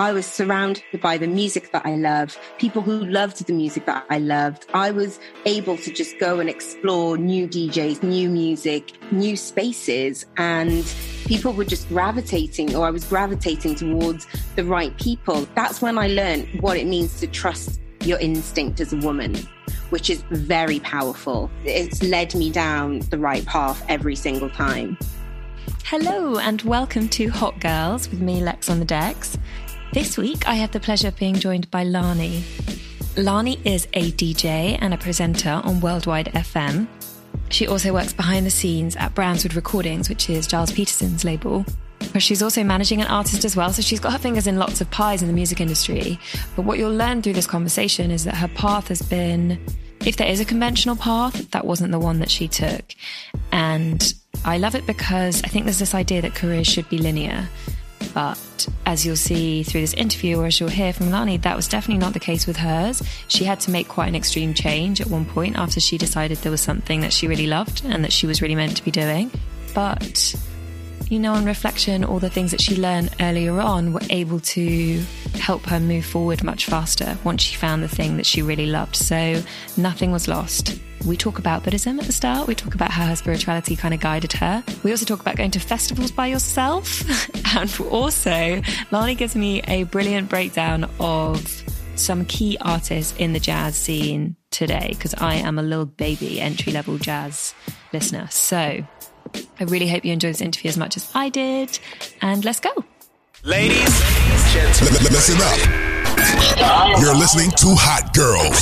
I was surrounded by the music that I love, people who loved the music that I loved. I was able to just go and explore new DJs, new music, new spaces, and people were just gravitating, or I was gravitating towards the right people. That's when I learned what it means to trust your instinct as a woman which is very powerful. It's led me down the right path every single time. Hello, and welcome to Hot Girls with me, Lex on the Decks. This week, I have the pleasure of being joined by Lani. Lani is a DJ and a presenter on Worldwide FM. She also works behind the scenes at Brownswood Recordings, which is Gilles Peterson's label. But she's also managing an artist as well, so she's got her fingers in lots of pies in the music industry. But what you'll learn through this conversation is that her path has been, if there is a conventional path, that wasn't the one that she took. And I love it because I think there's this idea that careers should be linear. But as you'll see through this interview, or as you'll hear from Lani, that was definitely not the case with hers. She had to make quite an extreme change at one point after she decided there was something that she really loved and that she was really meant to be doing. But you know, on reflection, all the things that she learned earlier on were able to help her move forward much faster once she found the thing that she really loved. So nothing was lost. We talk about Buddhism at the start. We talk about how her spirituality kind of guided her. We also talk about going to festivals by yourself. and also, Lani gives me a brilliant breakdown of some key artists in the jazz scene today because I am a little baby entry level jazz listener. So I really hope you enjoyed this interview as much as I did. And let's go. Ladies, gentlemen, listen up. You're listening to Hot Girls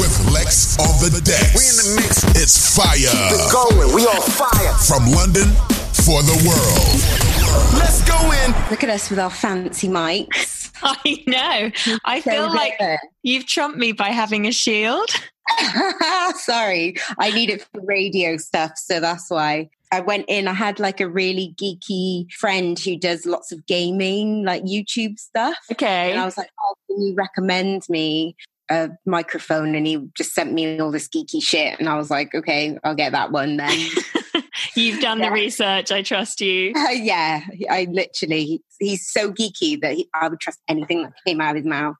with Lex on the deck. We in the mix. It's fire. Keep it going. We on fire. From London for the world. Let's go in. Look at us with our fancy mics. I know. I feel like you've trumped me by having a shield. Sorry, I need it for radio stuff, so that's why. I went in, I had like a really geeky friend who does lots of gaming, like YouTube stuff. Okay. And I was like, oh, can you recommend me a microphone? And he just sent me all this geeky shit. And I was like, okay, I'll get that one then. You've done the research. I trust you. yeah, I literally, he's so geeky that he, I would trust anything that came out of his mouth.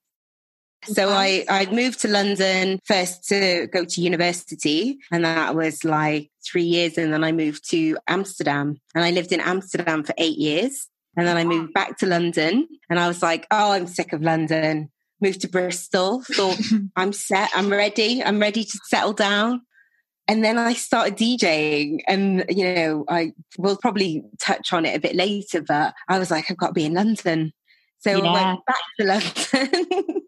So I, I moved to London first to go to university, and that was like three years. And then I moved to Amsterdam, and I lived in Amsterdam for eight years. And then I moved back to London, and I was like, oh, I'm sick of London. Moved to Bristol, thought I'm set, I'm ready, I'm ready to settle down. And then I started DJing, and you know, I will probably touch on it a bit later, but I was like, I've got to be in London. So I went back to London.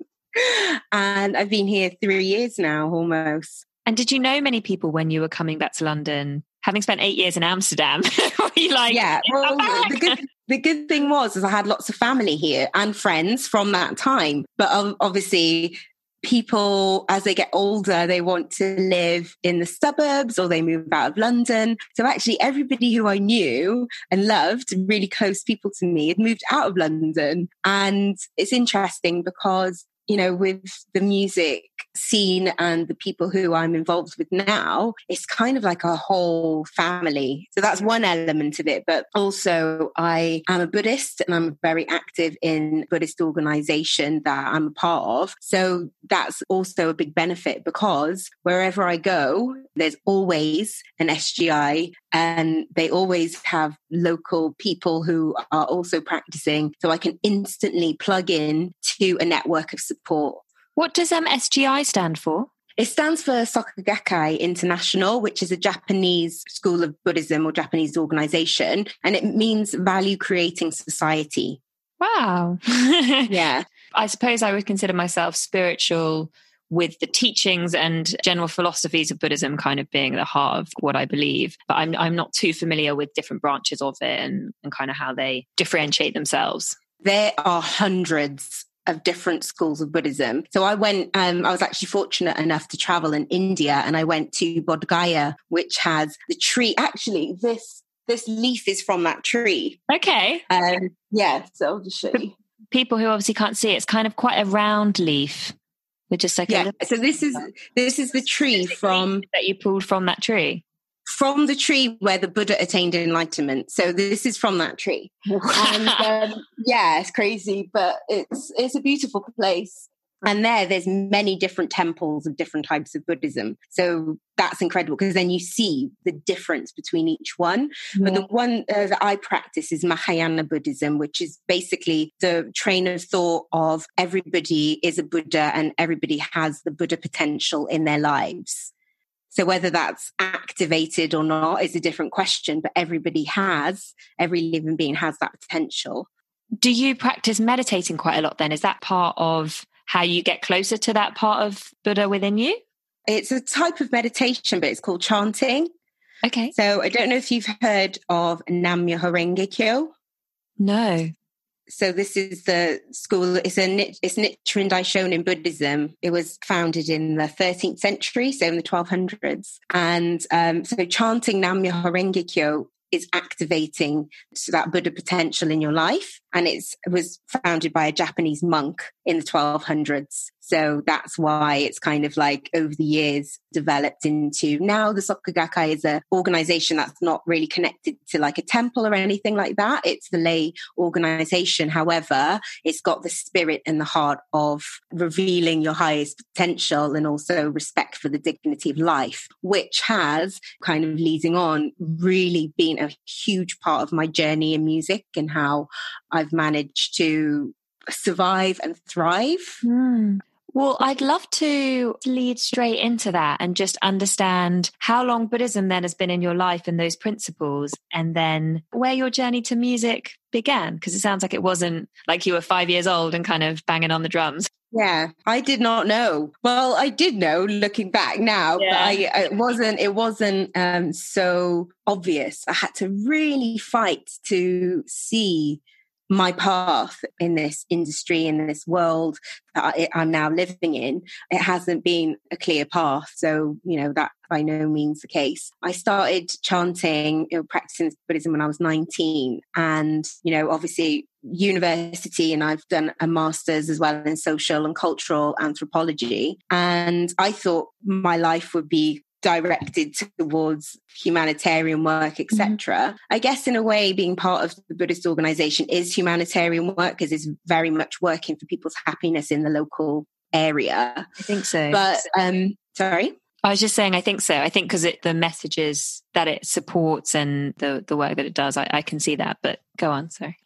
And I've been here three years now almost. And did you know many people when you were coming back to London, having spent eight years in Amsterdam? were you like, yeah. Well, the good, the good thing was is I had lots of family here and friends from that time. But obviously, people as they get older, they want to live in the suburbs or they move out of London. So actually, everybody who I knew and loved, really close people to me, had moved out of London. And it's interesting because you know, with the music scene and the people who I'm involved with now, it's kind of like a whole family. So that's one element of it. But also, I am a Buddhist and I'm very active in Buddhist organization that I'm a part of. So that's also a big benefit because wherever I go, there's always an SGI and they always have local people who are also practicing. So I can instantly plug in to a network of support. What does um, MSGI stand for? It stands for Soka International, which is a Japanese school of Buddhism or Japanese organization, and it means value creating society. Wow. Yeah. I suppose I would consider myself spiritual with the teachings and general philosophies of Buddhism kind of being the heart of what I believe. But I'm I'm not too familiar with different branches of it and, and kind of how they differentiate themselves. There are hundreds of different schools of Buddhism. So I went, um, I was actually fortunate enough to travel in India and I went to Bodh Gaya, which has the tree. Actually, this this leaf is from that tree. Okay. Um, yeah, so I'll just show you. People who obviously can't see it's kind of quite a round leaf with just like Yeah, so this is this is the tree from that you pulled from that tree. From the tree where the Buddha attained enlightenment. So this is from that tree. and um, yeah, it's crazy, but it's it's a beautiful place. And there, there's many different temples of different types of Buddhism. So that's incredible because then you see the difference between each one. Yeah. But the one uh, that I practice is Mahayana Buddhism, which is basically the train of thought of everybody is a Buddha and everybody has the Buddha potential in their lives. So whether that's activated or not is a different question, but everybody has, every living being has that potential. Do you practice meditating quite a lot then? Is that part of how you get closer to that part of Buddha within you? It's a type of meditation, but it's called chanting. Okay. So I don't know if you've heard of Nam Myoho Renge Kyo. No. So this is the school. It's a it's Nichiren Daishonin Buddhism. It was founded in the 13th century, so in the 1200s. And um, so chanting Nam Myoho Renge Kyo is activating that Buddha potential in your life. And it was founded by a Japanese monk in the 1200s. So that's why it's kind of like over the years developed into now the Soka Gakkai is an organization that's not really connected to like a temple or anything like that. It's the lay organization. However, it's got the spirit and the heart of revealing your highest potential and also respect for the dignity of life, which has kind of leading on really been a huge part of my journey in music and how I've managed to survive and thrive. Mm. Well, I'd love to lead straight into that and just understand how long Buddhism then has been in your life and those principles, and then where your journey to music began. Because it sounds like it wasn't like you were five years old and kind of banging on the drums. Yeah, I did not know. Well, I did know looking back now, yeah. but I, it wasn't. It wasn't um, so obvious. I had to really fight to see my path in this industry in this world that I, am now living in it hasn't been a clear path. So you know that by no means the case. I started chanting you know, practicing buddhism when i was 19 and you know obviously university and I've done a master's as well in social and cultural anthropology. And I thought my life would be directed towards humanitarian work, etc. Mm-hmm. I guess in a way, being part of the Buddhist organization is humanitarian work because it's very much working for people's happiness in the local area. I think so. But um, sorry. I was just saying, I think so. I think because the messages that it supports and the the work that it does, I, I can see that. But go on, sorry.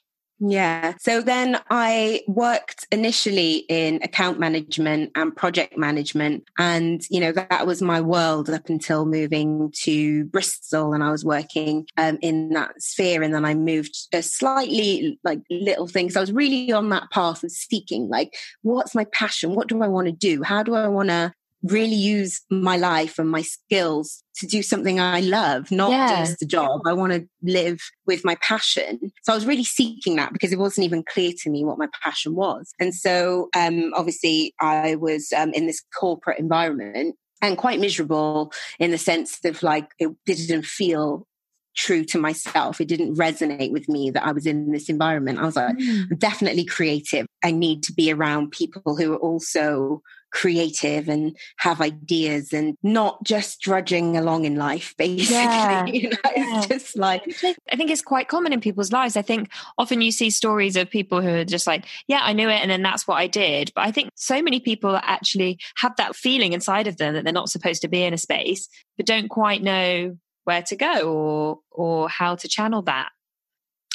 Yeah. So then I worked initially in account management and project management. And, you know, that was my world up until moving to Bristol and I was working um, in that sphere. And then I moved a slightly like little things. I was really on that path of seeking, like, what's my passion? What do I want to do? How do I want to really use my life and my skills to do something I love, not yeah. just a job. I want to live with my passion. So I was really seeking that because it wasn't even clear to me what my passion was. And so, um, obviously, I was um, in this corporate environment and quite miserable in the sense of like it didn't feel true to myself. It didn't resonate with me that I was in this environment. I was like, mm. I'm definitely creative. I need to be around people who are also creative and have ideas and not just drudging along in life basically yeah. you know yeah. it's just like i think it's quite common in people's lives i think often you see stories of people who are just like yeah i knew it and then that's what i did but i think so many people actually have that feeling inside of them that they're not supposed to be in a space but don't quite know where to go or or how to channel that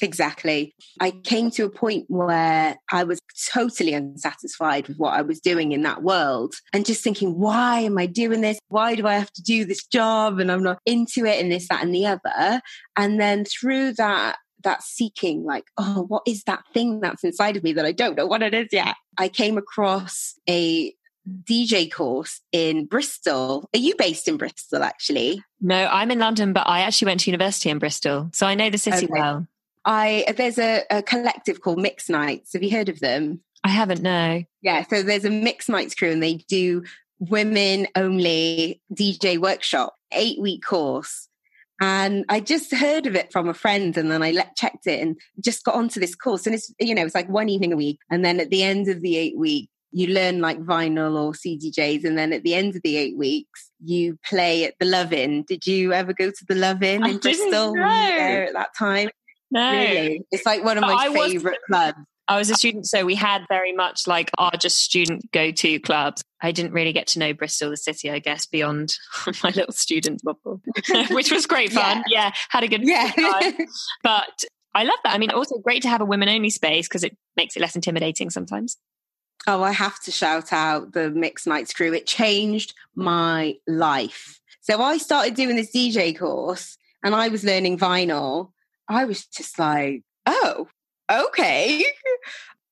Exactly. I came to a point where I was totally unsatisfied with what I was doing in that world and just thinking, why am I doing this? Why do I have to do this job? And I'm not into it and this, that, and the other. And then through that, that seeking, like, oh, what is that thing that's inside of me that I don't know what it is yet? I came across a DJ course in Bristol. Are you based in Bristol actually? No, I'm in London, but I actually went to university in Bristol. So I know the city okay. well. I there's a, a collective called Mix Nights. Have you heard of them? I haven't, no. Yeah, so there's a Mix Nights crew and they do women only DJ workshop, eight week course. And I just heard of it from a friend and then I let, checked it and just got onto this course. And it's, you know, it's like one evening a week. And then at the end of the eight week, you learn like vinyl or CDJs, and then at the end of the eight weeks, you play at the Love Inn. Did you ever go to the Love Inn I in Bristol know. there at that time? No. Really, it's like one of But my I favorite clubs. I was a student, so we had very much like our just student go to clubs. I didn't really get to know Bristol, the city, I guess, beyond my little student bubble, which was great fun. Yeah, had a good Yeah. time. But I love that. I mean, also great to have a women only space because it makes it less intimidating sometimes. Oh, I have to shout out the Mix Nights crew. It changed my life. So I started doing this DJ course and I was learning vinyl. I was just like, oh, okay.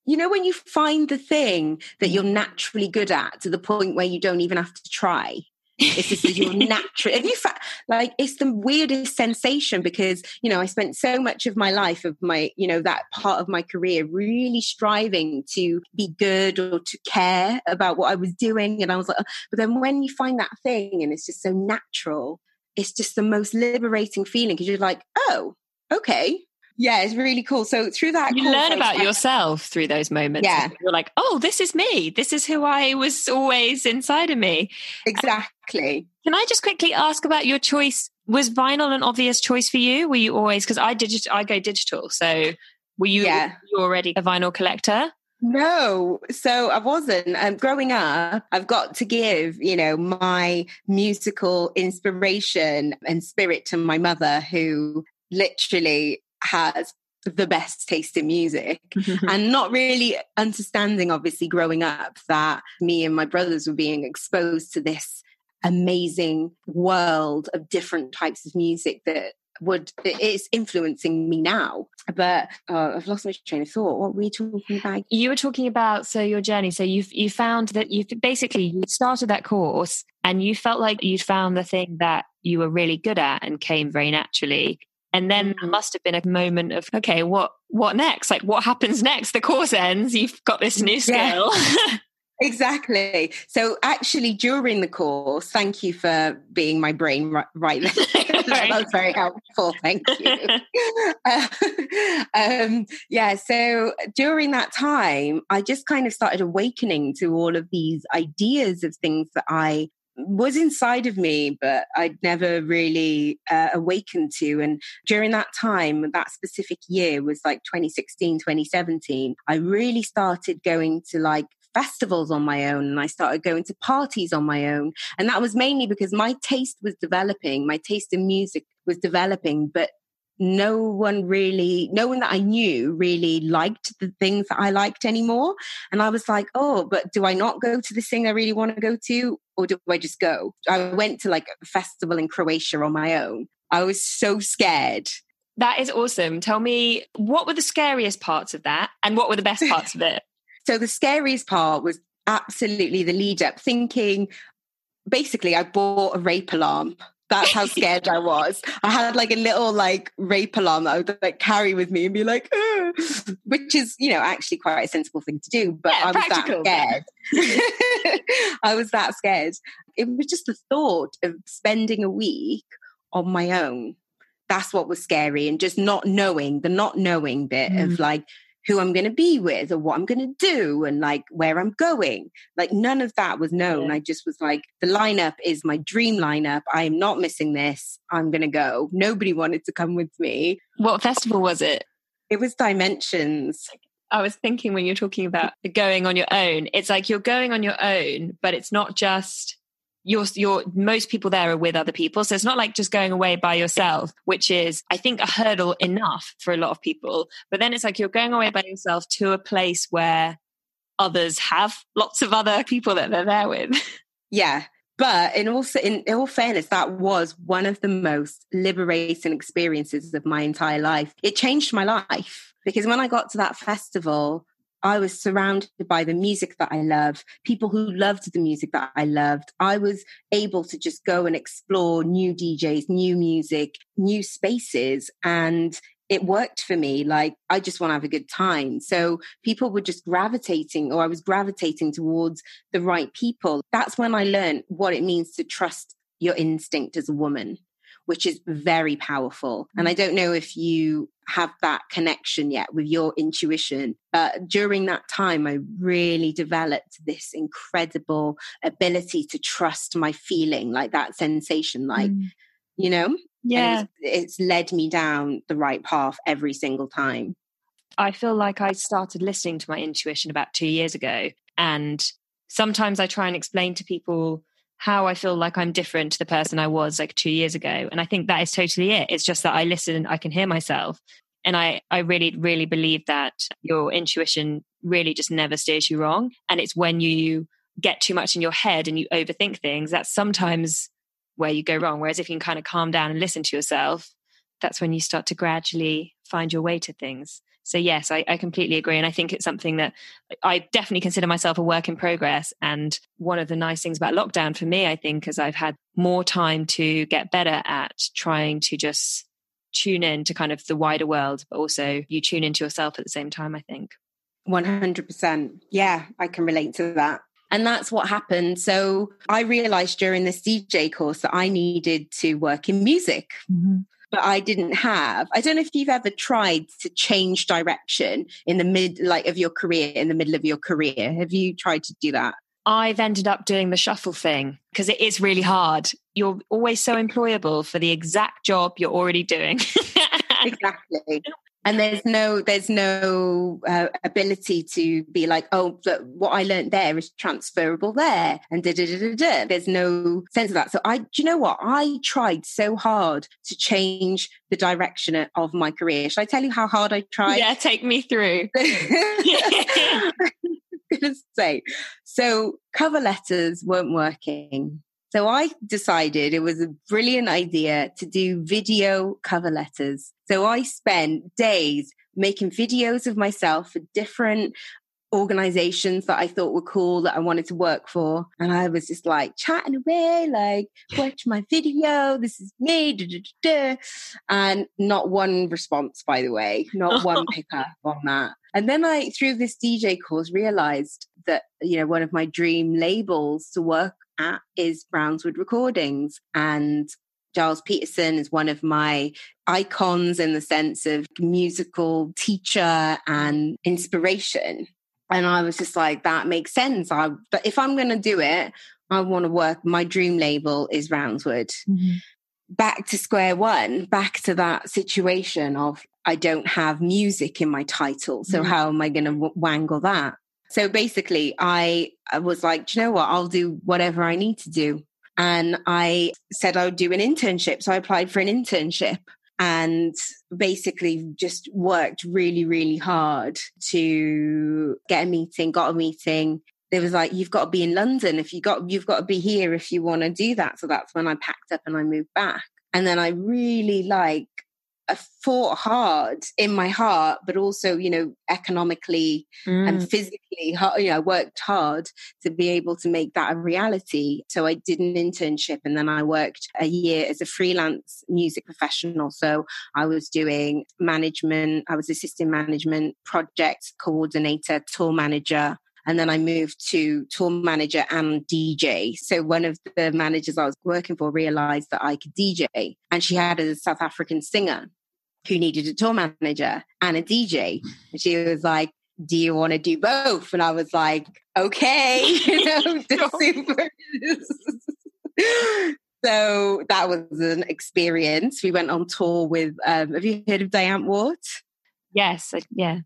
You know, when you find the thing that you're mm-hmm. naturally good at to the point where you don't even have to try. It's just that you're natural. Have you fa- like it's the weirdest sensation because you know I spent so much of my life of my you know that part of my career really striving to be good or to care about what I was doing, and I was like, "Oh," but then when you find that thing and it's just so natural, it's just the most liberating feeling because you're like, oh, okay, yeah, it's really cool. So through that, You course, learn about spent- yourself through those moments. Yeah. You're like, oh, this is me. This is who I was always inside of me. exactly. Can I just quickly ask about your choice? Was vinyl an obvious choice for you? Were you always because I digit I go digital, so were you, Yeah. were you already a vinyl collector? No, so I wasn't. Um, growing up, I've got to give, you know, my musical inspiration and spirit to my mother, who literally has the best taste in music. And not really understanding, obviously, growing up that me and my brothers were being exposed to this amazing world of different types of music that would it's influencing me now. But uh, i've lost my train of thought. What were we talking about? You were talking about so your journey. So you you found that you basically you started that course and you felt like you'd found the thing that you were really good at and came very naturally. And then there Mhm. must have been a moment of okay, what what next? Like what happens next? The course ends. You've got this new Yeah. skill. Exactly. So actually, during the course, thank you for being my brain right, right there. that was very helpful. Thank you. Uh, um, yeah. So during that time, I just kind of started awakening to all of these ideas of things that I was inside of me, but I'd never really uh, awakened to. And during that time, that specific year was like 2016, 2017, I really started going to like festivals on my own and I started going to parties on my own. And that was mainly because my taste was developing, my taste in music was developing, but no one really, no one that I knew really liked the things that I liked anymore. And I was like, oh, but do I not go to this thing I really want to go to? Or do I just go? I went to like a festival in Croatia on my own. I was so scared. that is awesome. Tell me what were the scariest parts of that and what were the best parts of it? So the scariest part was absolutely the lead up, thinking basically I bought a rape alarm. That's how scared I was. I had like a little like rape alarm that I would like carry with me and be like, "Ugh," which is, you know, actually quite a sensible thing to do. But Yeah, I was practical. that scared. I was that scared. It was just the thought of spending a week on my own. That's what was scary. And just not knowing, the not knowing bit of mm. like, who I'm going to be with or what I'm going to do and like where I'm going. Like none of that was known. Yeah. I just was like, the lineup is my dream lineup. I am not missing this. I'm going to go. Nobody wanted to come with me. What festival was it? It was Dimensions. I was thinking when you're talking about going on your own, it's like you're going on your own, but it's not just you're, you're, most people there are with other people. So it's not like just going away by yourself, which is, I think, a hurdle enough for a lot of people. But then it's like you're going away by yourself to a place where others have lots of other people that they're there with. Yeah. But in also in all fairness, that was one of the most liberating experiences of my entire life. It changed my life because when I got to that festival, I was surrounded by the music that I love, people who loved the music that I loved. I was able to just go and explore new DJs, new music, new spaces. And it worked for me. Like, I just want to have a good time. So people were just gravitating, or I was gravitating towards the right people. That's when I learned what it means to trust your instinct as a woman, which is very powerful. And I don't know if you have that connection yet with your intuition. But during that time, I really developed this incredible ability to trust my feeling, like that sensation, like, mm. you know? Yeah. It's, it's led me down the right path every single time. I feel like I started listening to my intuition about two years ago. And sometimes I try and explain to people how I feel like I'm different to the person I was like two years ago. And I think that is totally it. It's just that I listen, I can hear myself. And I, I really, really believe that your intuition really just never steers you wrong. And it's when you get too much in your head and you overthink things, that's sometimes where you go wrong. Whereas if you can kind of calm down and listen to yourself, that's when you start to gradually find your way to things. So yes, I, I, completely agree, and I think it's something that I definitely consider myself a work in progress. And one of the nice things about lockdown for me, I think, is I've had more time to get better at trying to just tune in to kind of the wider world, but also you tune into yourself at the same time. I think. One hundred percent. Yeah, I can relate to that. And that's what happened. So I realized during this DJ course that I needed to work in music. Mm-hmm but I didn't have. I don't know if you've ever tried to change direction in the mid, like of your career, in the middle of your career. Have you tried to do that? I've ended up doing the shuffle thing because it is really hard. You're always so employable for the exact job you're already doing. exactly and there's no there's no uh, ability to be like oh but what i learned there is transferable there. And da, da, da, da, da. there's no sense of that. So i do you know what? I tried so hard to change the direction of my career. Should i tell you how hard i tried? Yeah take me through. Gonna say so cover letters weren't working so I decided it was a brilliant idea to do video cover letters. So I spent days making videos of myself for different organizations that I thought were cool that I wanted to work for. And I was just like chatting away, like, watch my video. This is me. Da, da, da, and not one response, by the way, not one pickup on that. And then I, through this DJ course, realized that, you know, one of my dream labels to work at is Brownswood Recordings. And Gilles Peterson is one of my icons in the sense of musical teacher and inspiration. And I was just like, that makes sense. I, but if I'm going to do it, I want to work. My dream label is Brownswood. Mm-hmm. Back to square one, back to that situation of I don't have music in my title. So mm-hmm. how am I going to w- wangle that? So basically, I, was like, do you know what? I'll do whatever I need to do. And I said I would do an internship. So I applied for an internship and basically just worked really, really hard to get a meeting, got a meeting. There was like, you've got to be in London if you got, you've got to be here if you want to do that. So that's when I packed up and I moved back. And then I really like fought hard in my heart, but also, you know, economically mm. and physically, you know, I worked hard to be able to make that a reality. So I did an internship and then I worked a year as a freelance music professional. So I was doing management, I was assistant management, project coordinator, tour manager, and then I moved to tour manager and DJ. So one of the managers I was working for realized that I could DJ and she had a South African singer who needed a tour manager and a DJ. And she was like, do you want to do both? And I was like, okay, you know, super. so that was an experience. We went on tour with, um, have you heard of Die Antwoord? Yes, yeah.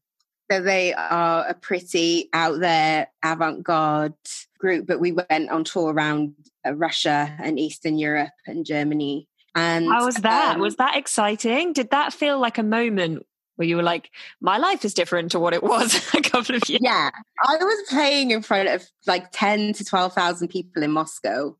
So they are a pretty out there avant garde group, but we went on tour around uh, Russia and Eastern Europe and Germany. And how was that? Um, was that exciting? Did that feel like a moment where you were like, my life is different to what it was a couple of years? Yeah, I was playing in front of like ten to twelve thousand people in Moscow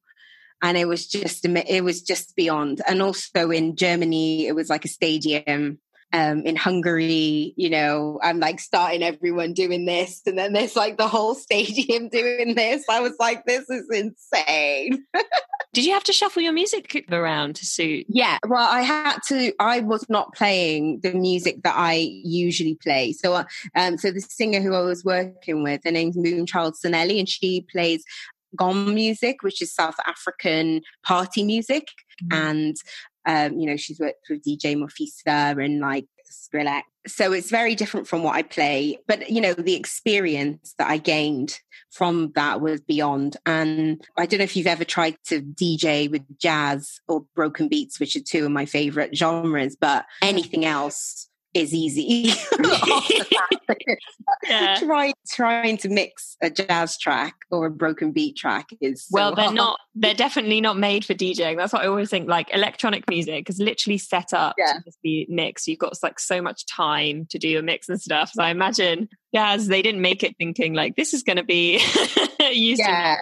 and it was just it was just beyond and also in germany it was like a stadium um, in Hungary, you know, I'm like starting everyone doing this, and then there's like the whole stadium doing this. I was like, this is insane. Did you have to shuffle your music around to suit? Yeah, well, I had to. I was not playing the music that I usually play. So, uh, um, so the singer who I was working with, her name's Moonchild Sanelly, and she plays gqom music, which is South African party music. Mm-hmm. And um, you know, she's worked with DJ Maphorisa and like Skrillex. So it's very different from what I play. But, you know, the experience that I gained from that was beyond. And I don't know if you've ever tried to DJ with jazz or broken beats, which are two of my favorite genres, but anything else is easy. yeah. Try, trying to mix a jazz track or a broken beat track is so well. They're hard. not. They're definitely not made for DJing. That's what I always think. Like electronic music is literally set up yeah. to just be mixed. You've got like so much time to do your mix and stuff. So I imagine jazz. They didn't make it thinking like this is going to be used. Yeah.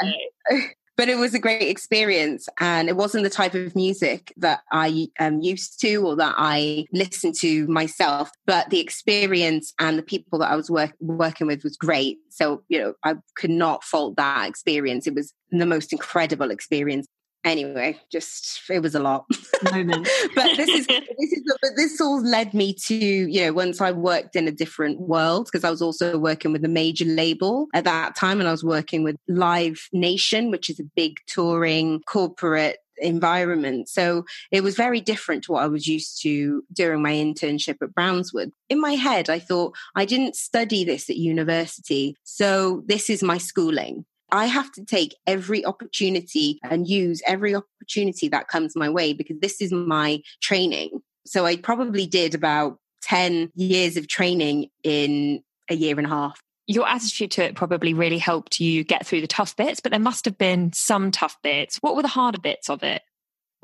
But it was a great experience and it wasn't the type of music that i am used to or that i listen to myself but the experience and the people that i was work, working with was great. So you know i could not fault that experience. It was the most incredible experience anyway, just it was a lot. Moment. but this is this is but this all led me to you know once I worked in a different world because I was also working with a major label at that time, and I was working with Live Nation, which is a big touring corporate environment. So it was very different to what I was used to during my internship at Brownswood. In my head, I thought I didn't study this at university. So this is my schooling. I have to take every opportunity and use every opportunity that comes my way because this is my training. So I probably did about 10 years of training in a year and a half. Your attitude to it probably really helped you get through the tough bits, but there must have been some tough bits. What were the harder bits of it?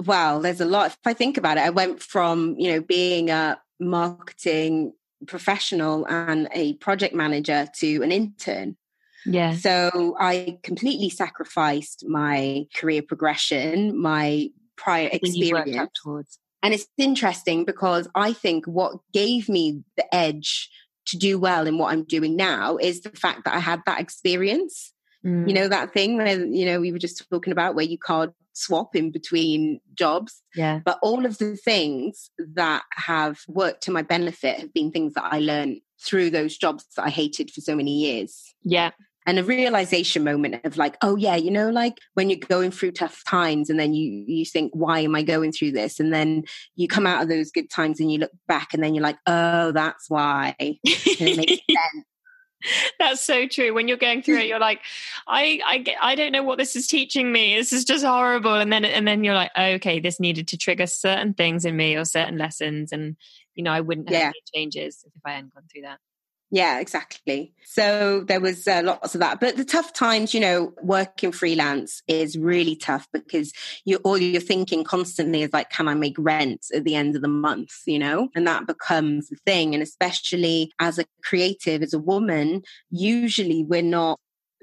Well, there's a lot. If I think about it, I went from, you know, being a marketing professional and a project manager to an intern. Yeah. So I completely sacrificed my career progression, my prior experience. And it's interesting because I think what gave me the edge to do well in what I'm doing now is the fact that I had that experience. Mm. You know, that thing where, you know, we were just talking about where you can't swap in between jobs. Yeah. But all of the things that have worked to my benefit have been things that I learned through those jobs that I hated for so many years. Yeah and a realization moment of like oh yeah you know like when you're going through tough times and then you you think why am i going through this and then you come out of those good times and you look back and then you're like oh that's why it makes sense that's so true. When you're going through it, you're like, I, I, I don't know what this is teaching me. This is just horrible. And then, and then you're like, oh, okay, this needed to trigger certain things in me or certain lessons, and you know, I wouldn't have yeah. made changes if I hadn't gone through that. Yeah, exactly. So there was uh, lots of that. But the tough times, you know, working freelance is really tough because you all you're thinking constantly is like, can I make rent at the end of the month? You know, and that becomes the thing. And especially as a creative, as a woman, usually we're not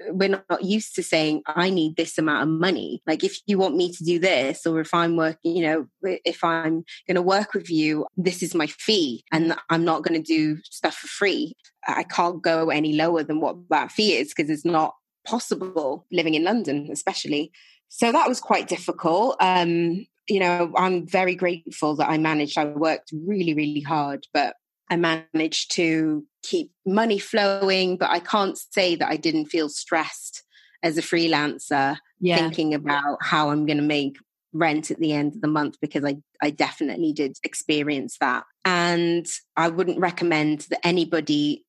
we're not used to saying i need this amount of money. Like if you want me to do this or if i'm working you know if i'm going to work with you this is my fee and i'm not going to do stuff for free. I can't go any lower than what that fee is because it's not possible living in london especially. So that was quite difficult. Um you know i'm very grateful that i managed i worked really really hard but I managed to keep money flowing, but I can't say that I didn't feel stressed as a freelancer yeah. thinking about how I'm going to make rent at the end of the month because I, I definitely did experience that. And I wouldn't recommend that anybody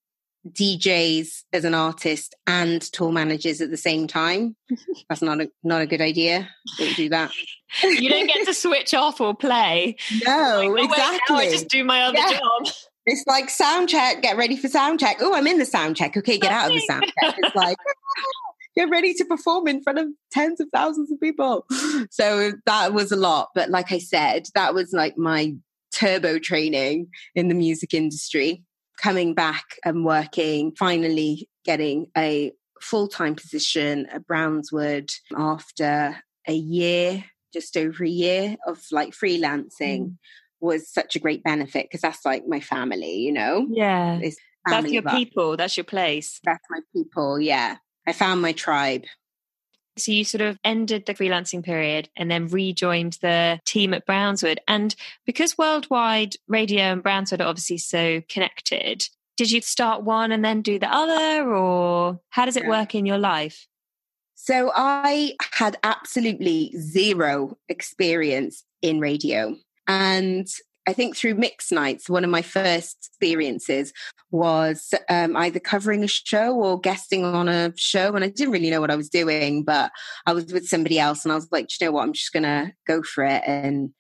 DJs as an artist and tour managers at the same time. That's not a not a good idea. Don't do that. you don't get to switch off or play. No, like, oh, exactly. Wait, I just do my other yeah. job. It's like sound check, get ready for sound check. Oh, I'm in the sound check. Okay, get out of the sound check. It's like get ready to perform in front of tens of thousands of people. So that was a lot. But like I said, that was like my turbo training in the music industry. Coming back and working, finally getting a full time position at Brownswood after a year, just over a year of like freelancing. Mm was such a great benefit because that's like my family, you know? Yeah. That's your people. That's your place. That's my people. Yeah. I found my tribe. So you sort of ended the freelancing period and then rejoined the team at Brownswood. And because worldwide radio and Brownswood are obviously so connected, did you start one and then do the other, or how does it yeah. work in your life? So I had absolutely zero experience in radio. And I think through mix nights, one of my first experiences was um, either covering a show or guesting on a show. And I didn't really know what I was doing, but I was with somebody else and I was like, you know what? I'm just going to go for it and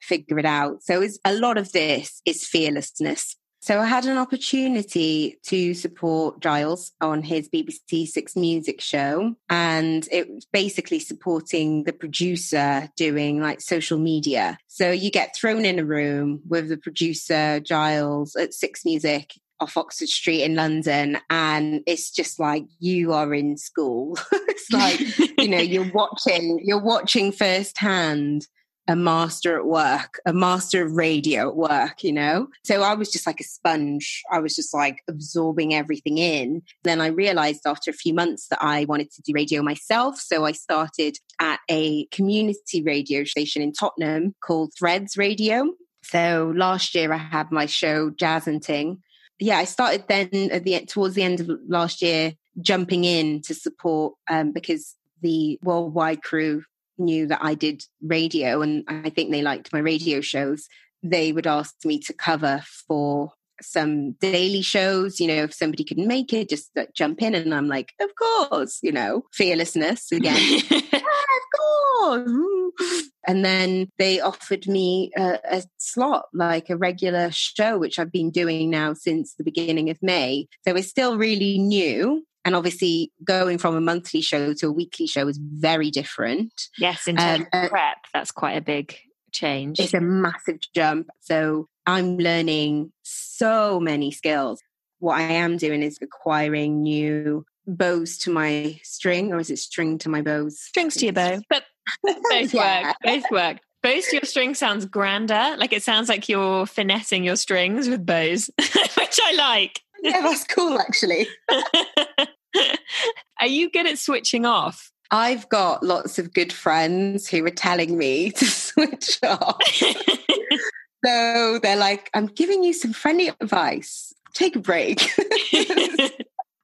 figure it out. So it's, a lot of this is fearlessness. So I had an opportunity to support Gilles on his BBC Six Music show. And it was basically supporting the producer doing like social media. So you get thrown in a room with the producer, Gilles, at Six Music off Oxford Street in London, and it's just like you are in school. it's like you know you're watching, you're watching firsthand a master at work, a master of radio at work, you know? So I was just like a sponge. I was just like absorbing everything in. Then I realized after a few months that I wanted to do radio myself. So I started at a community radio station in Tottenham called Threads Radio. So last year I had my show Jazz and Ting. Yeah, I started then at the towards the end of last year jumping in to support um, because the worldwide crew knew that I did radio and I think they liked my radio shows, they would ask me to cover for some daily shows, you know, if somebody couldn't make it, just uh, jump in. And I'm like, of course, you know, fearlessness again. yeah, of course. And then they offered me a, a, slot, like a regular show, which I've been doing now since the beginning of May. So it's still really new. And obviously, going from a monthly show to a weekly show is very different. Yes, in terms um, of prep, that's quite a big change. It's a massive jump. So I'm learning so many skills. What I am doing is acquiring new bows to my string, or is it string to my bows? Strings to your bow, but both yeah. work. Both work. Bows to your string sounds grander. Like it sounds like you're finessing your strings with bows, which I like. Yeah, that's cool, actually. Are you good at switching off? I've got lots of good friends who are telling me to switch off. so they're like, I'm giving you some friendly advice. Take a break.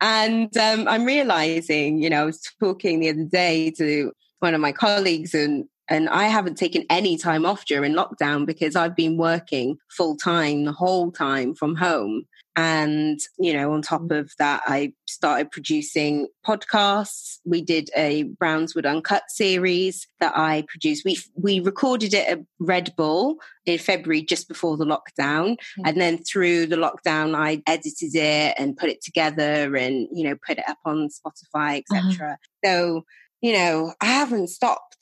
and um, I'm realizing, you know, I was talking the other day to one of my colleagues and and I haven't taken any time off during lockdown because I've been working full time the whole time from home. And, you know, on top of that, I started producing podcasts. We did a Brownswood Uncut series that I produced. We, we recorded it at Red Bull in February, just before the lockdown. Mm-hmm. And then through the lockdown, I edited it and put it together and, you know, put it up on Spotify, etc. Uh-huh. So, you know, I haven't stopped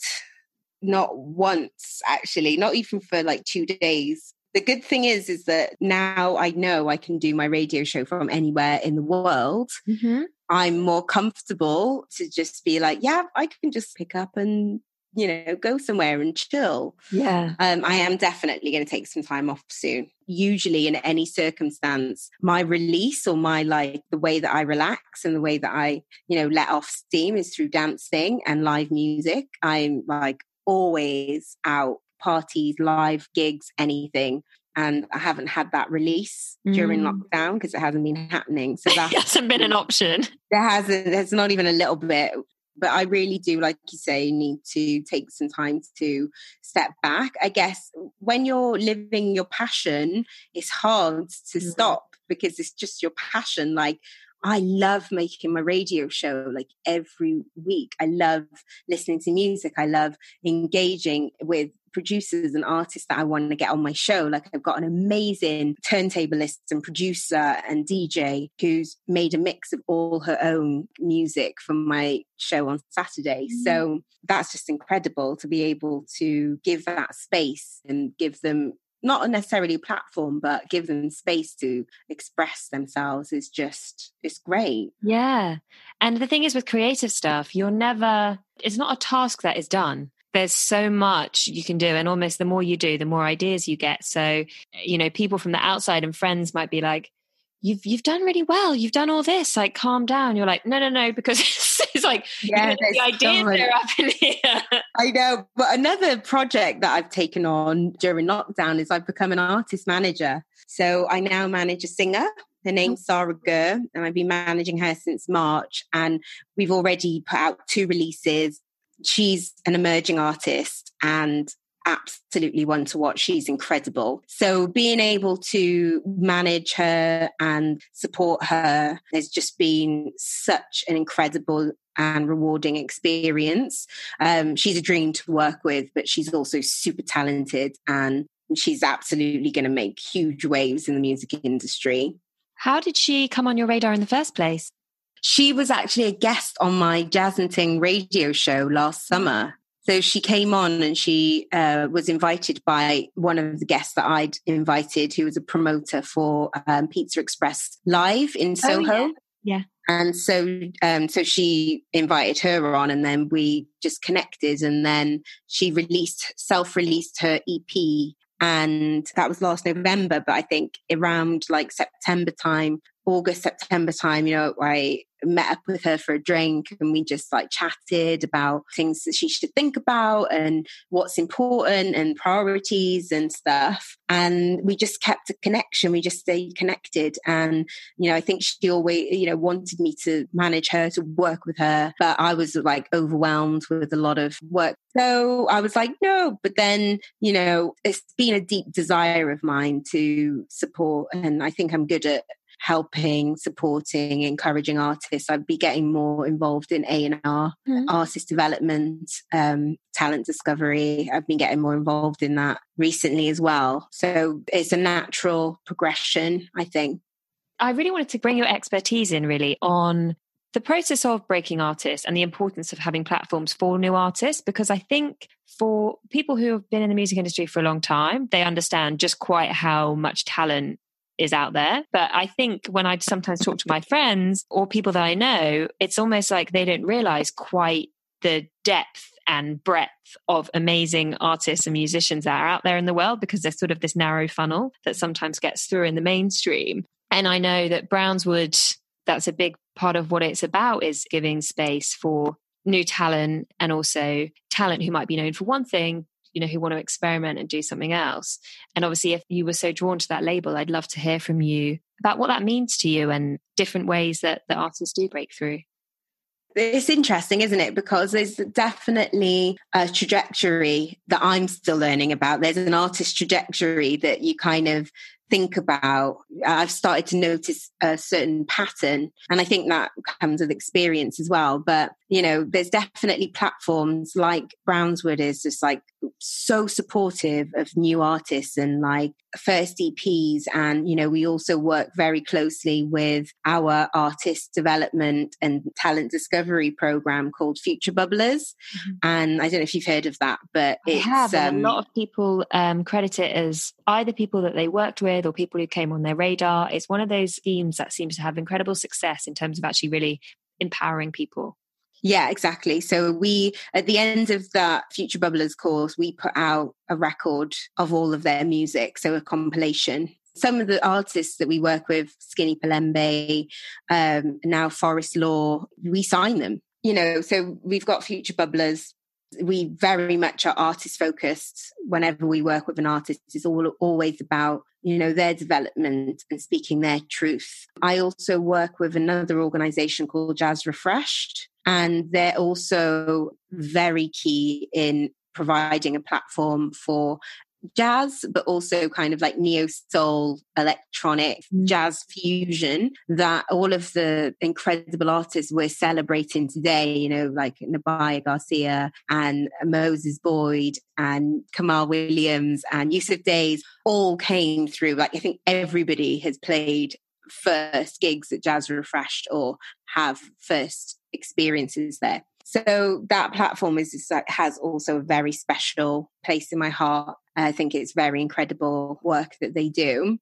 not once actually not even for like two days the good thing is is that now i know i can do my radio show from anywhere in the world. Mm-hmm. i'm more comfortable to just be like yeah i can just pick up and you know go somewhere and chill. Yeah. Um, i am definitely going to take some time off soon. Usually in any circumstance my release or my like the way that i relax and the way that i you know let off steam is through dancing and live music. I'm like always out parties, live gigs, anything. And I haven't had that release mm. during lockdown because it hasn't been happening. So that hasn't been an option. There hasn't. There's not even a little bit. But I really do, like you say, need to take some time to step back. I guess when you're living your passion, it's hard to mm. stop because it's just your passion. Like I love making my radio show like every week. I love listening to music. I love engaging with producers and artists that I want to get on my show. Like I've got an amazing turntablist and producer and DJ who's made a mix of all her own music for my show on Saturday. Mm. So that's just incredible to be able to give that space and give them not necessarily a platform, but give them space to express themselves is just, it's great. Yeah. And the thing is with creative stuff, you're never, it's not a task that is done. There's so much you can do. And almost the more you do, the more ideas you get. So, you know, people from the outside and friends might be like, you've you've done really well. You've done all this. Like, calm down. You're like, no, no, no, because it's, it's like yeah, you know, the ideas are up in here. I know. But another project that I've taken on during lockdown is I've become an artist manager. So I now manage a singer. Her mm-hmm. name's oh. Sarah Gurr, and I've been managing her since March. And we've already put out two releases. She's an emerging artist, and absolutely one to watch. She's incredible. So being able to manage her and support her has just been such an incredible and rewarding experience. Um, she's a dream to work with, but she's also super talented and she's absolutely going to make huge waves in the music industry. How did she come on your radar in the first place? She was actually a guest on my Jazz and Ting radio show last summer. So she came on and she uh, was invited by one of the guests that I'd invited, who was a promoter for um, Pizza Express Live in Soho. Oh, yeah. yeah. And so, um, so she invited her on, and then we just connected. And then she released, self-released her EP, and that was last November. But I think around like September time, August, September time, you know, I met up with her for a drink and we just like chatted about things that she should think about and what's important and priorities and stuff. And we just kept a connection. We just stayed connected. And, you know, I think she always, you know, wanted me to manage her, to work with her, but I was like overwhelmed with a lot of work. So I was like, no, but then, you know, it's been a deep desire of mine to support. And I think I'm good at helping, supporting, encouraging artists. I'd be getting more involved in A and R, mm-hmm. artist development, um, talent discovery. I've been getting more involved in that recently as well. So it's a natural progression, I think. I really wanted to bring your expertise in really on the process of breaking artists and the importance of having platforms for new artists because I think for people who have been in the music industry for a long time, they understand just quite how much talent is out there. But I think when I sometimes talk to my friends or people that I know, it's almost like they don't realize quite the depth and breadth of amazing artists and musicians that are out there in the world because there's sort of this narrow funnel that sometimes gets through in the mainstream. And I know that Brownswood, that's a big part of what it's about is giving space for new talent and also talent who might be known for one thing you know who want to experiment and do something else and obviously if you were so drawn to that label i'd love to hear from you about what that means to you and different ways that the artists do break through it's interesting, isn't it? Because there's definitely a trajectory that I'm still learning about. There's an artist trajectory that you kind of think about, I've started to notice a certain pattern. And I think that comes with experience as well. But, you know, there's definitely platforms like Brownswood is just like so supportive of new artists and like first EPs. And, you know, we also work very closely with our artist development and talent discovery program called Future Bubblers. Mm-hmm. And I don't know if you've heard of that, but I have. Um, a lot of people um, credit it as either people that they worked with or people who came on their radar. It's one of those schemes that seems to have incredible success in terms of actually really empowering people. Yeah, exactly. So we, at the end of that Future Bubblers course, we put out a record of all of their music, so a compilation. Some of the artists that we work with, Skinny Pelembe, um, now Forest Law, we sign them. You know, so we've got Future Bubblers. We very much are artist focused. Whenever we work with an artist, it's all always about you know their development and speaking their truth. I also work with another organization called Jazz Refreshed and they're also very key in providing a platform for jazz, but also kind of like neo soul, electronic, mm. jazz fusion that all of the incredible artists we're celebrating today, you know, like Nubya Garcia and Moses Boyd and Kamaal Williams and Yussef Dayes all came through. Like I think everybody has played first gigs at Jazz Refreshed or have first experiences there. So that platform is just, has also a very special place in my heart. I think it's very incredible work that they do.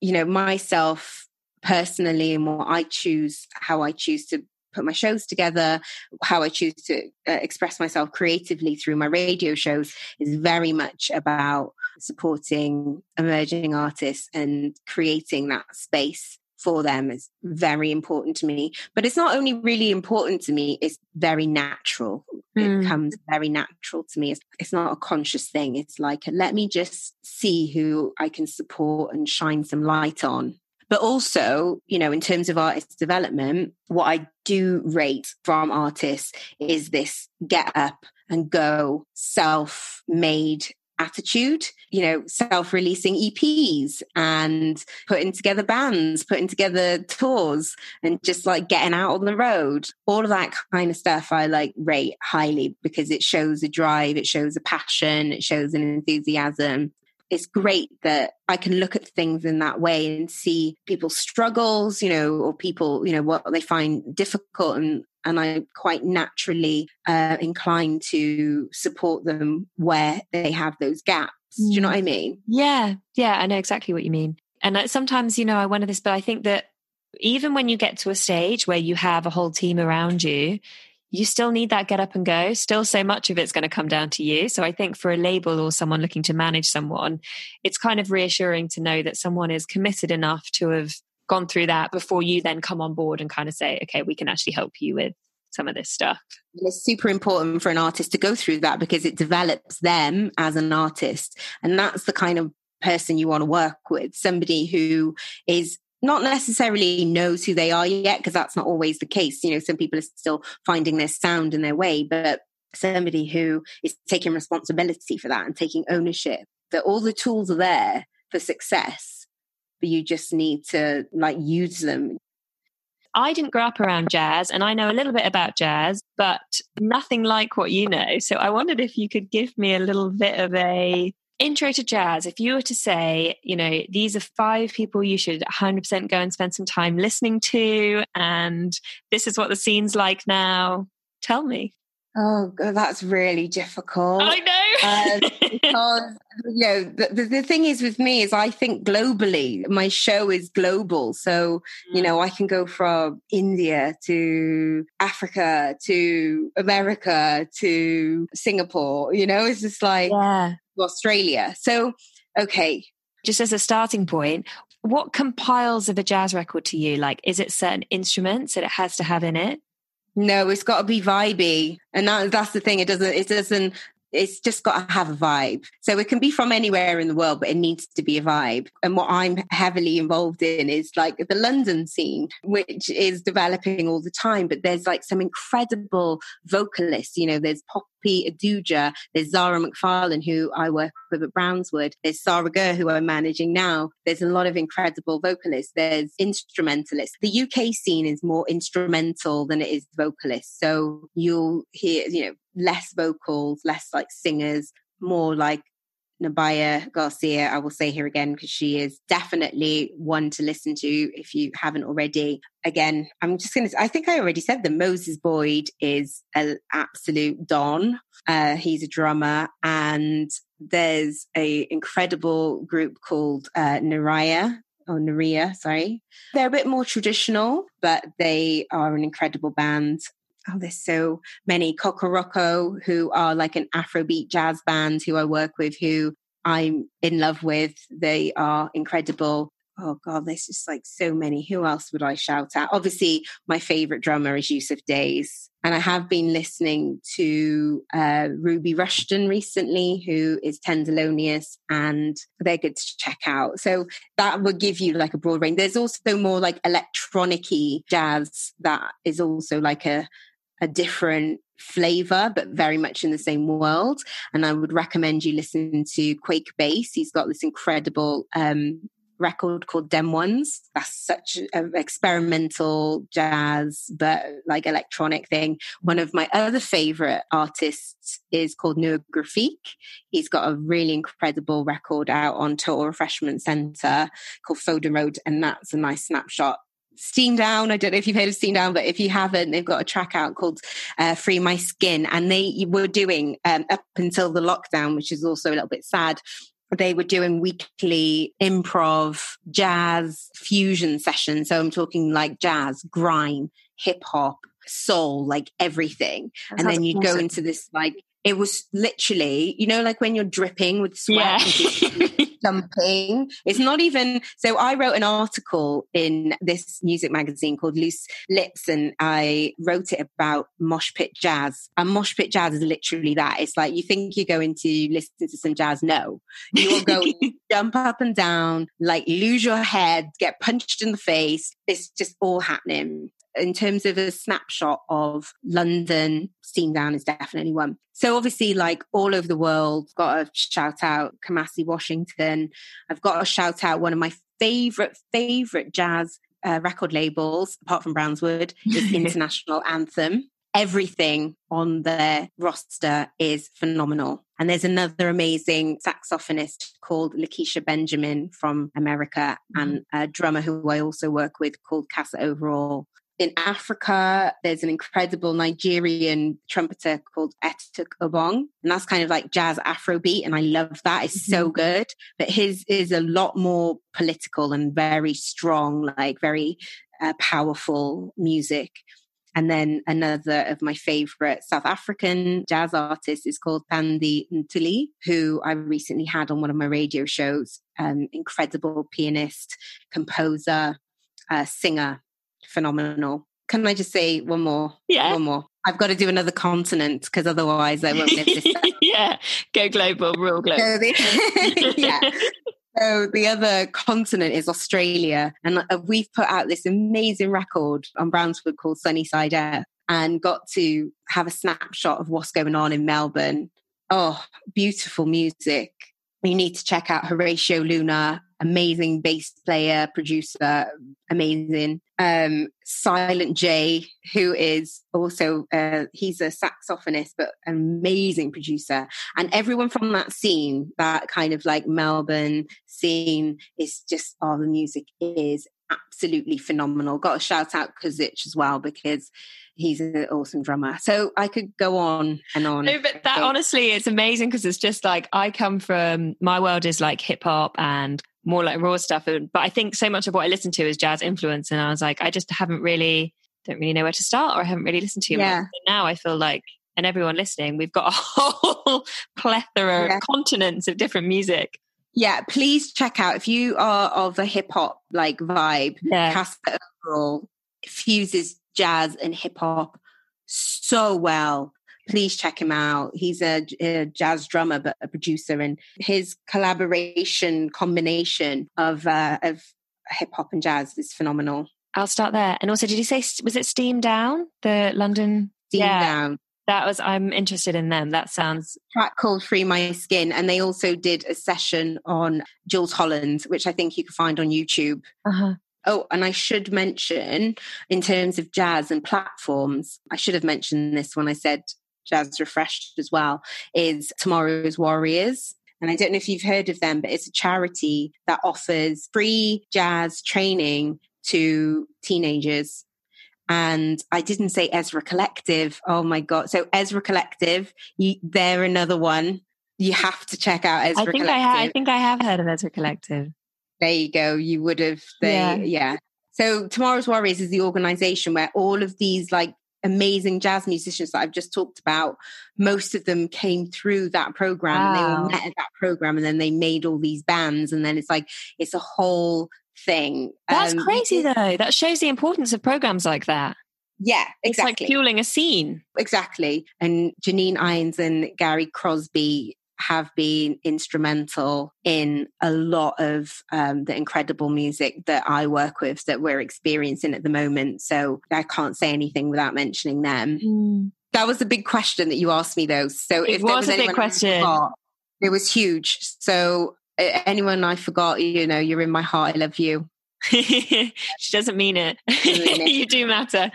You know, myself personally, and what I choose, how I choose to put my shows together, how I choose to uh, express myself creatively through my radio shows is very much about supporting emerging artists and creating that space for them is very important to me. But it's not only really important to me, it's very natural. Mm. It comes very natural to me. It's, it's not a conscious thing. It's like, let me just see who I can support and shine some light on. But also, you know, in terms of artist development, what I do rate from artists is this get up and go, self made attitude, you know, self releasing EPs and putting together bands, putting together tours and just like getting out on the road. All of that kind of stuff I like rate highly because it shows a drive, it shows a passion, it shows an enthusiasm. It's great that I can look at things in that way and see people's struggles, you know, or people, you know, what they find difficult and and I'm quite naturally uh, inclined to support them where they have those gaps. Do you know what I mean? Yeah, yeah, I know exactly what you mean. And sometimes, you know, I wonder this, but I think that even when you get to a stage where you have a whole team around you, you still need that get up and go. Still, so much of it's going to come down to you. So I think for a label or someone looking to manage someone, it's kind of reassuring to know that someone is committed enough to have gone through that before you then come on board and kind of say, okay, we can actually help you with some of this stuff. And It's super important for an artist to go through that because it develops them as an artist. And that's the kind of person you want to work with somebody who is not necessarily knows who they are yet because that's not always the case you know some people are still finding their sound in their way but somebody who is taking responsibility for that and taking ownership that all the tools are there for success but you just need to like use them. I didn't grow up around jazz and I know a little bit about jazz, but nothing like what you know. So I wondered if you could give me a little bit of a intro to jazz. If you were to say, you know, these are five people you should 100% go and spend some time listening to, and this is what the scene's like now, tell me. Oh, that's really difficult. I know. uh, because, you know, the, the, thing is with me is I think globally. My show is global. So, you know, I can go from India to Africa to America to Singapore. You know, it's just like yeah. Australia. So, okay. Just as a starting point, what compiles of a jazz record to you? Like, is it certain instruments that it has to have in it? No, it's got to be vibey, and that, that's the thing. It doesn't. It doesn't it's just got to have a vibe. So it can be from anywhere in the world, but it needs to be a vibe. And what I'm heavily involved in is like the London scene, which is developing all the time. But there's like some incredible vocalists. You know, there's Poppy Ajudha, there's Zara McFarlane, who I work with at Brownswood, there's Sarah Gurr, who I'm managing now. There's a lot of incredible vocalists. There's instrumentalists. The UK scene is more instrumental than it is vocalist. So you'll hear, you know, less vocals, less like singers, more like Nubya Garcia, I will say here again because she is definitely one to listen to if you haven't already. Again, I'm just going to, I think I already said that Moses Boyd is an absolute don. Uh, he's a drummer and there's a incredible group called uh, Naraya or Naria, sorry. They're a bit more traditional, but they are an incredible band oh, there's so many. Kokoroko, who are like an Afrobeat jazz band who I work with, who I'm in love with. They are incredible. Oh God, there's just like so many. Who else would I shout at? Obviously, my favorite drummer is Yussef Dayes. And I have been listening to uh, Ruby Rushton recently, who is Tenderlonious, and they're good to check out. So that will give you like a broad range. There's also more like electronic jazz that is also like a a different flavor, but very much in the same world. And I would recommend you listen to Quake Bass. He's got this incredible um, record called Dem Ones. That's such an experimental jazz, but like electronic thing. One of my other favorite artists is called Noah Grafik. He's got a really incredible record out on Total Refreshment Center called Foden Road, and that's a nice snapshot Steam Down. I don't know if you've heard of Steam Down, but if you haven't, they've got a track out called uh, Free My Skin. And they were doing, um, up until the lockdown, which is also a little bit sad, they were doing weekly improv, jazz, fusion sessions. So I'm talking like jazz, grime, hip hop, soul, like everything. That and then you'd awesome. go into this like, it was literally, you know, like when you're dripping with sweat. Yeah. jumping. It's not even so. I wrote an article in this music magazine called Loose Lips, and I wrote it about mosh pit jazz. And mosh pit jazz is literally that. It's like you think you're going to listen to some jazz. No, you're going jump up and down, like lose your head, get punched in the face. It's just all happening. In terms of a snapshot of London, Steam Down is definitely one. So obviously, like all over the world, got to shout out Kamasi Washington. I've got to shout out one of my favorite, favorite jazz uh, record labels, apart from Brownswood, is International Anthem. Everything on their roster is phenomenal. And there's another amazing saxophonist called Lakecia Benjamin from America and a drummer who I also work with called Kassa Overall. In Africa, there's an incredible Nigerian trumpeter called Etuk Ubong. And that's kind of like jazz Afrobeat. And I love that. It's so Mm-hmm. good. But his is a lot more political and very strong, like very uh, powerful music. And then another of my favorite South African jazz artists is called Thandi Ntuli, who I recently had on one of my radio shows. Um, incredible pianist, composer, uh, singer, phenomenal. Can I just say one more? Yeah. One more. I've got to do another continent because otherwise I won't live this yeah. Go global, real global. So the, yeah. So the other continent is Australia, and uh, we've put out this amazing record on Brownswood called Sunny Side Up, and got to have a snapshot of what's going on in Melbourne. Oh, beautiful music! You need to check out Horatio Luna, amazing bass player, producer, amazing. Um, Silent J, who is also uh, he's a saxophonist but amazing producer, and everyone from that scene, that kind of like Melbourne scene, is just oh, the music is absolutely phenomenal. Got a shout out Kazich as well because he's an awesome drummer. So I could go on and on. No, but that honestly, it's amazing because it's just like I come from my world is like hip hop and more like raw stuff. And, but I think so much of what I listen to is jazz influence. And I was like, I just haven't really, don't really know where to start or I haven't really listened to you. Yeah. now I feel like, and everyone listening, we've got a whole plethora Yeah. of continents of different music. yeah, please check out if you are of a hip hop like vibe. Yeah. Kassa Overall fuses jazz and hip hop so well. Please check him out. He's a, a jazz drummer, but a producer, and his collaboration combination of uh, of hip hop and jazz is phenomenal. I'll start there. And also, did you say, was it Steam Down? The London? Steam Yeah. down. That was, I'm interested in them. That sounds, track called Free My Skin, and they also did a session on Jools Holland, which I think you can find on YouTube. uh-huh. Oh, and I should mention in terms of jazz and platforms, I should have mentioned this when I said Jazz Refreshed as well, is Tomorrow's Warriors. And I don't know if you've heard of them, but it's a charity that offers free jazz training to teenagers. And I didn't say Ezra Collective. Oh my God. So Ezra Collective, you, they're another one. You have to check out Ezra I think Collective. I, ha- I think I have heard of Ezra Collective. There you go. You would have. They, Yeah. yeah. So Tomorrow's Warriors is the organization where all of these like amazing jazz musicians that I've just talked about, most of them came through that program. And they Wow. all met at that program, and then they made all these bands, and then it's like it's a whole thing. That's Um, crazy though. That shows the importance of programs like that. Yeah, It's exactly. like fueling a scene. Exactly. And Janine Irons and Gary Crosby have been instrumental in a lot of um, the incredible music that I work with that we're experiencing at the moment. So I can't say anything without mentioning them. That was a big question that you asked me, though. So It if there was a big question. forgot, it was huge. So anyone I forgot, you know, you're in my heart. I love you. she doesn't mean it. mean it. you do matter.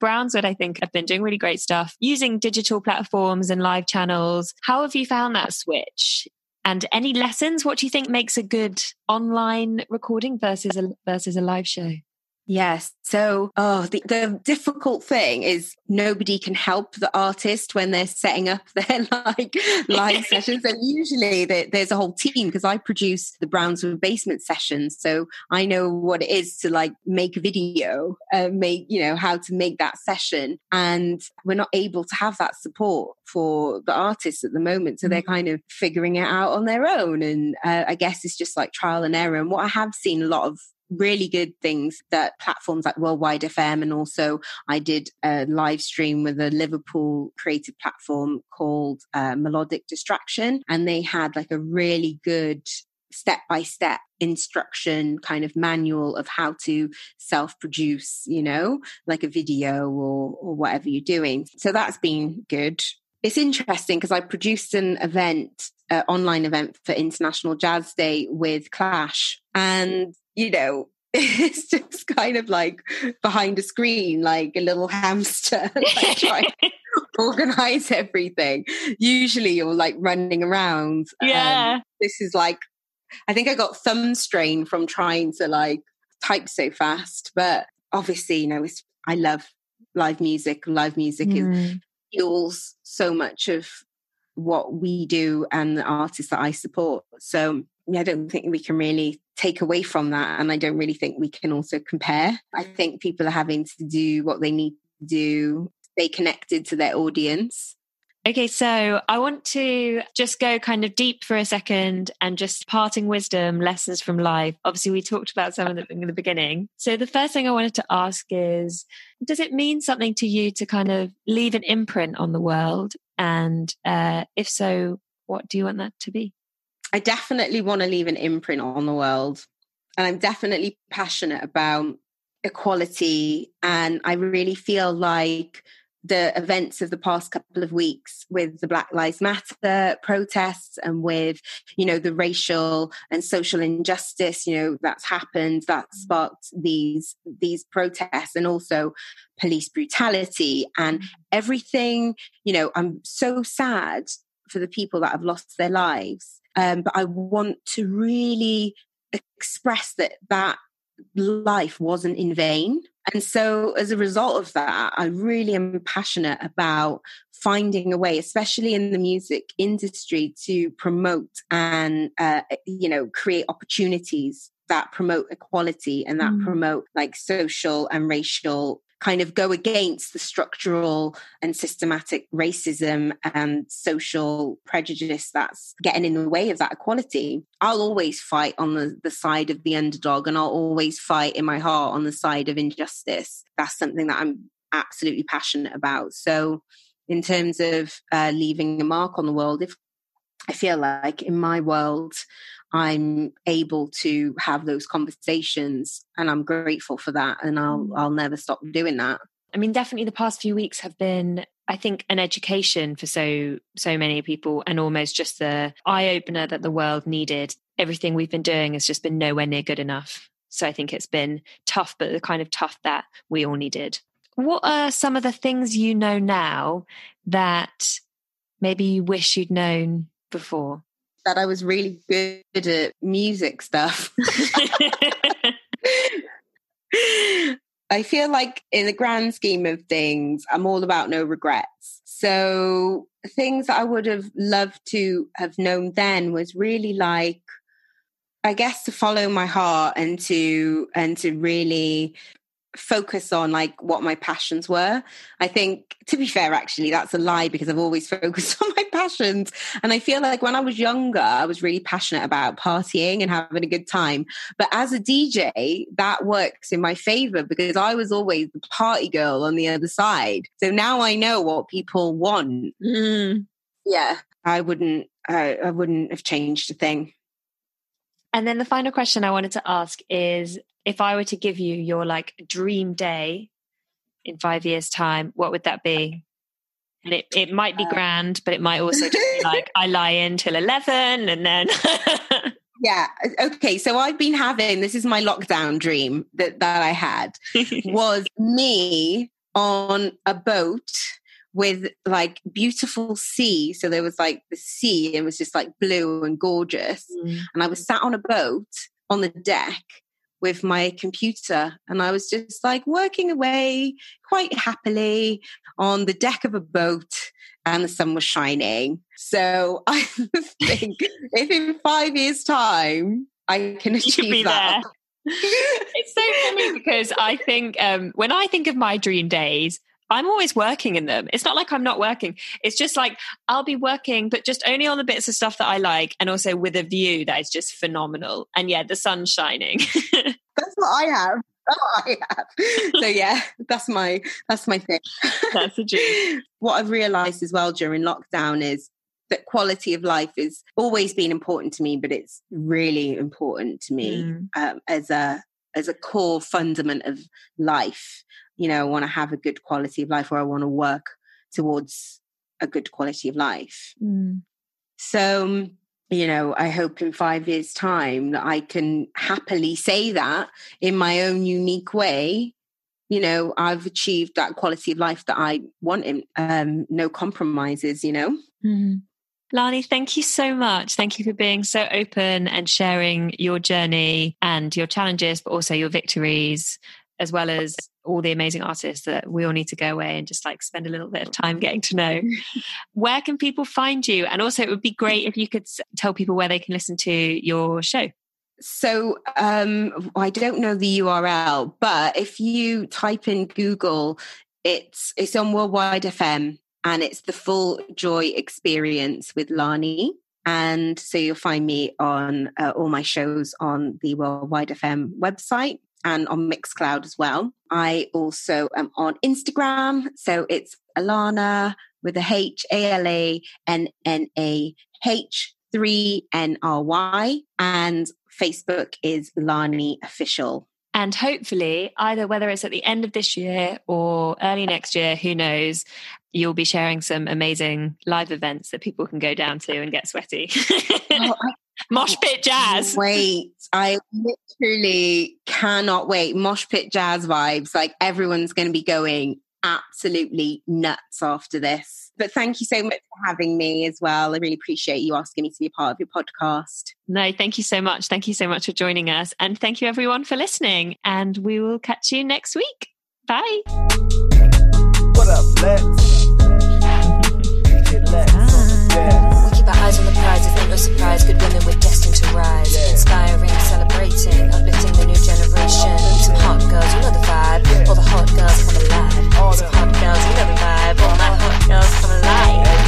Brownswood, I think, have been doing really great stuff using digital platforms and live channels. How have you found that switch? And any lessons? What do you think makes a good online recording versus a versus a live show? Yes. So, oh, the, the difficult thing is nobody can help the artist when they're setting up their like live sessions. And usually there, there's a whole team because I produce the Brownswood basement sessions. So I know what it is to like make a video, uh, make, you know, how to make that session. And we're not able to have that support for the artists at the moment. So they're kind of figuring it out on their own. And uh, I guess it's just like trial and error. And what I have seen a lot of really good things that platforms like Worldwide FM and also I did a live stream with a Liverpool creative platform called uh, Melodic Distraction and they had like a really good step by step instruction kind of manual of how to self produce, you know, like a video or, or whatever you're doing. So that's been good. It's interesting because I produced an event, an online event for International Jazz Day with Clash. And, you know, it's just kind of like behind a screen, like a little hamster, like trying to organize everything. Usually you're like running around. Yeah. Um, this is like, I think I got thumb strain from trying to like type so fast, but obviously, you know, it's, I love live music. Live music mm. is, fuels so much of what we do and the artists that I support. So I don't think we can really take away from that. And I don't really think we can also compare. I think people are having to do what they need to do, stay connected to their audience. Okay, so I want to just go kind of deep for a second and just parting wisdom, lessons from life. Obviously, we talked about some of them in the beginning. So, the first thing I wanted to ask is Does it mean something to you to kind of leave an imprint on the world? And uh, if so, what do you want that to be? I definitely want to leave an imprint on the world. And I'm definitely passionate about equality. And I really feel like the events of the past couple of weeks with the Black Lives Matter protests and with, you know, the racial and social injustice, you know, that's happened, that mm. sparked these these protests and also police brutality and mm. everything, you know, I'm so sad for the people that have lost their lives. Um, but I want to really express that that life wasn't in vain. And so, as a result of that, I really am passionate about finding a way, especially in the music industry, to promote and, uh, you know, create opportunities that promote equality and that mm. promote like social and racial kind of go against the structural and systematic racism and social prejudice that's getting in the way of that equality. I'll always fight on the, the side of the underdog and I'll always fight in my heart on the side of injustice. That's something that I'm absolutely passionate about. So, in terms of uh, leaving a mark on the world, if I feel like in my world, I'm able to have those conversations and I'm grateful for that and I'll mm. I'll never stop doing that. I mean definitely the past few weeks have been I think an education for so so many people and almost just the eye opener that the world needed. Everything we've been doing has just been nowhere near good enough. So I think it's been tough but the kind of tough that we all needed. What are some of the things you know now that maybe you wish you'd known before? That I was really good at music stuff. I feel like in the grand scheme of things, I'm all about no regrets. So things I would have loved to have known then was really like I guess to follow my heart and to and to really focus on like what my passions were. I think to be fair actually that's a lie because I've always focused on my passions and I feel like when I was younger I was really passionate about partying and having a good time. But as a DJ that works in my favor because I was always the party girl on the other side. So now I know what people want. Mm. Yeah, I wouldn't uh, I wouldn't have changed a thing. And then the final question I wanted to ask is if I were to give you your like dream day in five years' time, what would that be? And it, it might be uh, grand, but it might also just be like I lie in till 11 and then. yeah. Okay. So I've been having this is my lockdown dream that, that I had was me on a boat with like beautiful sea. So there was like the sea and it was just like blue and gorgeous. Mm. And I was sat on a boat on the deck with my computer and I was just like working away quite happily on the deck of a boat and the sun was shining. So I think if in five years' time I can achieve that. it's so funny because I think um, when I think of my dream days, I'm always working in them. It's not like I'm not working. It's just like I'll be working, but just only on the bits of stuff that I like and also with a view that is just phenomenal. And yeah, the sun's shining. that's what I have. Oh, I have. So yeah, that's my that's my thing. That's a dream. what I've realized as well during lockdown is that quality of life is always been important to me, but it's really important to me mm. um, as a as a core fundament of life. You know, I want to have a good quality of life, or I want to work towards a good quality of life. Mm. So, um, you know, I hope in five years' time that I can happily say that in my own unique way. You know, I've achieved that quality of life that I want. In, um, no compromises. You know. Mm-hmm. Lani, thank you so much. Thank you for being so open and sharing your journey and your challenges, but also your victories, as well as all the amazing artists that we all need to go away and just like spend a little bit of time getting to know. where can people find you? And also, it would be great if you could tell people where they can listen to your show. So um, I don't know the URL, but if you type in Google, it's it's on Worldwide FM and it's the full joy experience with Lani. And so you'll find me on uh, all my shows on the Worldwide FM website and on Mixcloud as well. I also am on Instagram. So it's Alana with a H A L A N N A H 3 N R Y. And Facebook is Lani Official. And hopefully, either whether it's at the end of this year or early next year, who knows, you'll be sharing some amazing live events that people can go down to and get sweaty. oh, Mosh pit jazz. Wait, I literally cannot wait. Mosh pit jazz vibes. Like everyone's going to be going absolutely nuts after this. But thank you so much for having me as well. I really appreciate you asking me to be a part of your podcast. No, thank you so much. Thank you so much for joining us. And thank you everyone for listening. And we will catch you next week. Bye. What up, Lex? Get Lex on the deck. Our eyes on the prize, I think no surprise. Good women, were destined to rise. Yeah. Inspiring, celebrating, uplifting the new generation. Some hot girls, you know the vibe. All the hot girls come alive. All Some hot girls, you know the vibe. All my hot girls come alive.